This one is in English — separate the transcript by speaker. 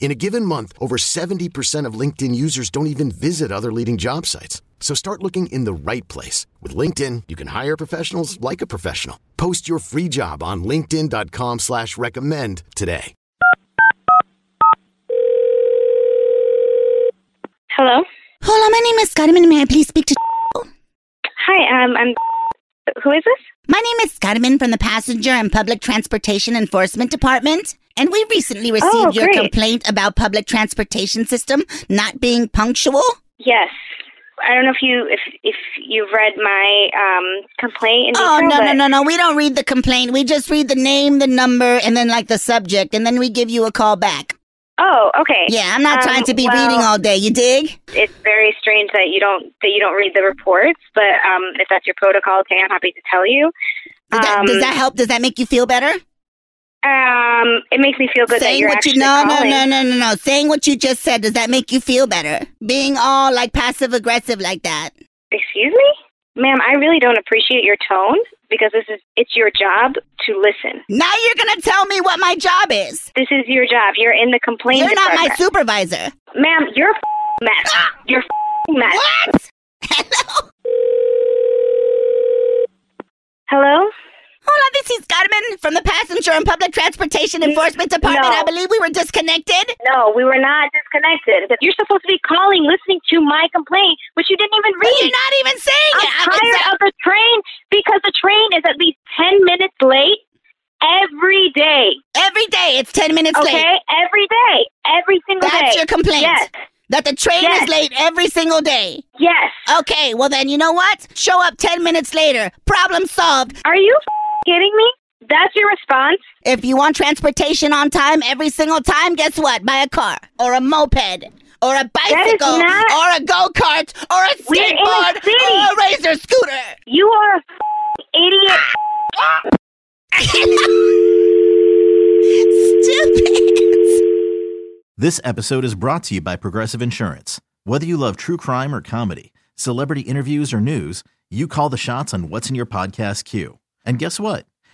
Speaker 1: In a given month, over 70% of LinkedIn users don't even visit other leading job sites. So start looking in the right place. With LinkedIn, you can hire professionals like a professional. Post your free job on linkedin.com slash recommend today.
Speaker 2: Hello.
Speaker 3: Hola, my name is Carmen. May I please speak to?
Speaker 2: Hi. Um. I'm. Who is this?
Speaker 3: My name is Carmen from the Passenger and Public Transportation Enforcement Department, and we recently received
Speaker 2: Oh,
Speaker 3: your complaint about public transportation system not being punctual.
Speaker 2: Yes. I don't know if you if if you've read my um complaint in
Speaker 3: Oh no no no no! We don't read the complaint. We just read the name, the number, and then like the subject, and then we give you a call back.
Speaker 2: Oh, okay.
Speaker 3: Yeah, I'm not
Speaker 2: Um,
Speaker 3: trying to be
Speaker 2: well,
Speaker 3: reading all day. You dig?
Speaker 2: It's very strange that you don't that you don't read the reports, but um, if that's your protocol, okay, I'm happy to tell you.
Speaker 3: Does that,
Speaker 2: Um,
Speaker 3: does that help? Does that make you feel better?
Speaker 2: Um, it makes me feel good that
Speaker 3: Saying
Speaker 2: you're
Speaker 3: what you no no no no no no. Saying what you just said. Does that make you feel better? Being all like passive aggressive like that.
Speaker 2: Excuse me, ma'am. I really don't appreciate your tone because this is it's your job to listen.
Speaker 3: Now you're gonna tell me what my job is.
Speaker 2: This is your job. You're in the complaint
Speaker 3: You're not my supervisor.
Speaker 2: Ma'am, you're a f- mess. Ah! You're a f- mess.
Speaker 3: What? Hello.
Speaker 2: Hello?
Speaker 3: Hola, this is Carmen from the Passenger and Public Transportation Enforcement Department.
Speaker 2: No.
Speaker 3: I believe we were disconnected.
Speaker 2: No, we were not disconnected. You're supposed to be calling, listening to my complaint, which you didn't even
Speaker 3: But
Speaker 2: read.
Speaker 3: you're not even saying
Speaker 2: I'm
Speaker 3: it. I'm
Speaker 2: tired
Speaker 3: exa-
Speaker 2: of the train because the train is at least 10 minutes late every day.
Speaker 3: Every day it's 10 minutes
Speaker 2: Okay?
Speaker 3: late.
Speaker 2: Okay, every day. Every single day.
Speaker 3: That's your complaint.
Speaker 2: Yes.
Speaker 3: That the train
Speaker 2: Yes.
Speaker 3: is late every single day.
Speaker 2: Yes.
Speaker 3: Okay, well then, you know what? Show up 10 minutes later. Problem solved.
Speaker 2: Are you f- kidding me? That's your response?
Speaker 3: If you want transportation on time every single time, guess what? Buy a car or a moped or a bicycle
Speaker 2: not-
Speaker 3: or a go-kart or a
Speaker 2: We're a
Speaker 3: skateboard or a razor scooter.
Speaker 2: You are a f- idiot.
Speaker 3: Stupid.
Speaker 4: This episode is brought to you by Progressive Insurance. Whether you love true crime or comedy, celebrity interviews or news, you call the shots on what's in your podcast queue. And guess what?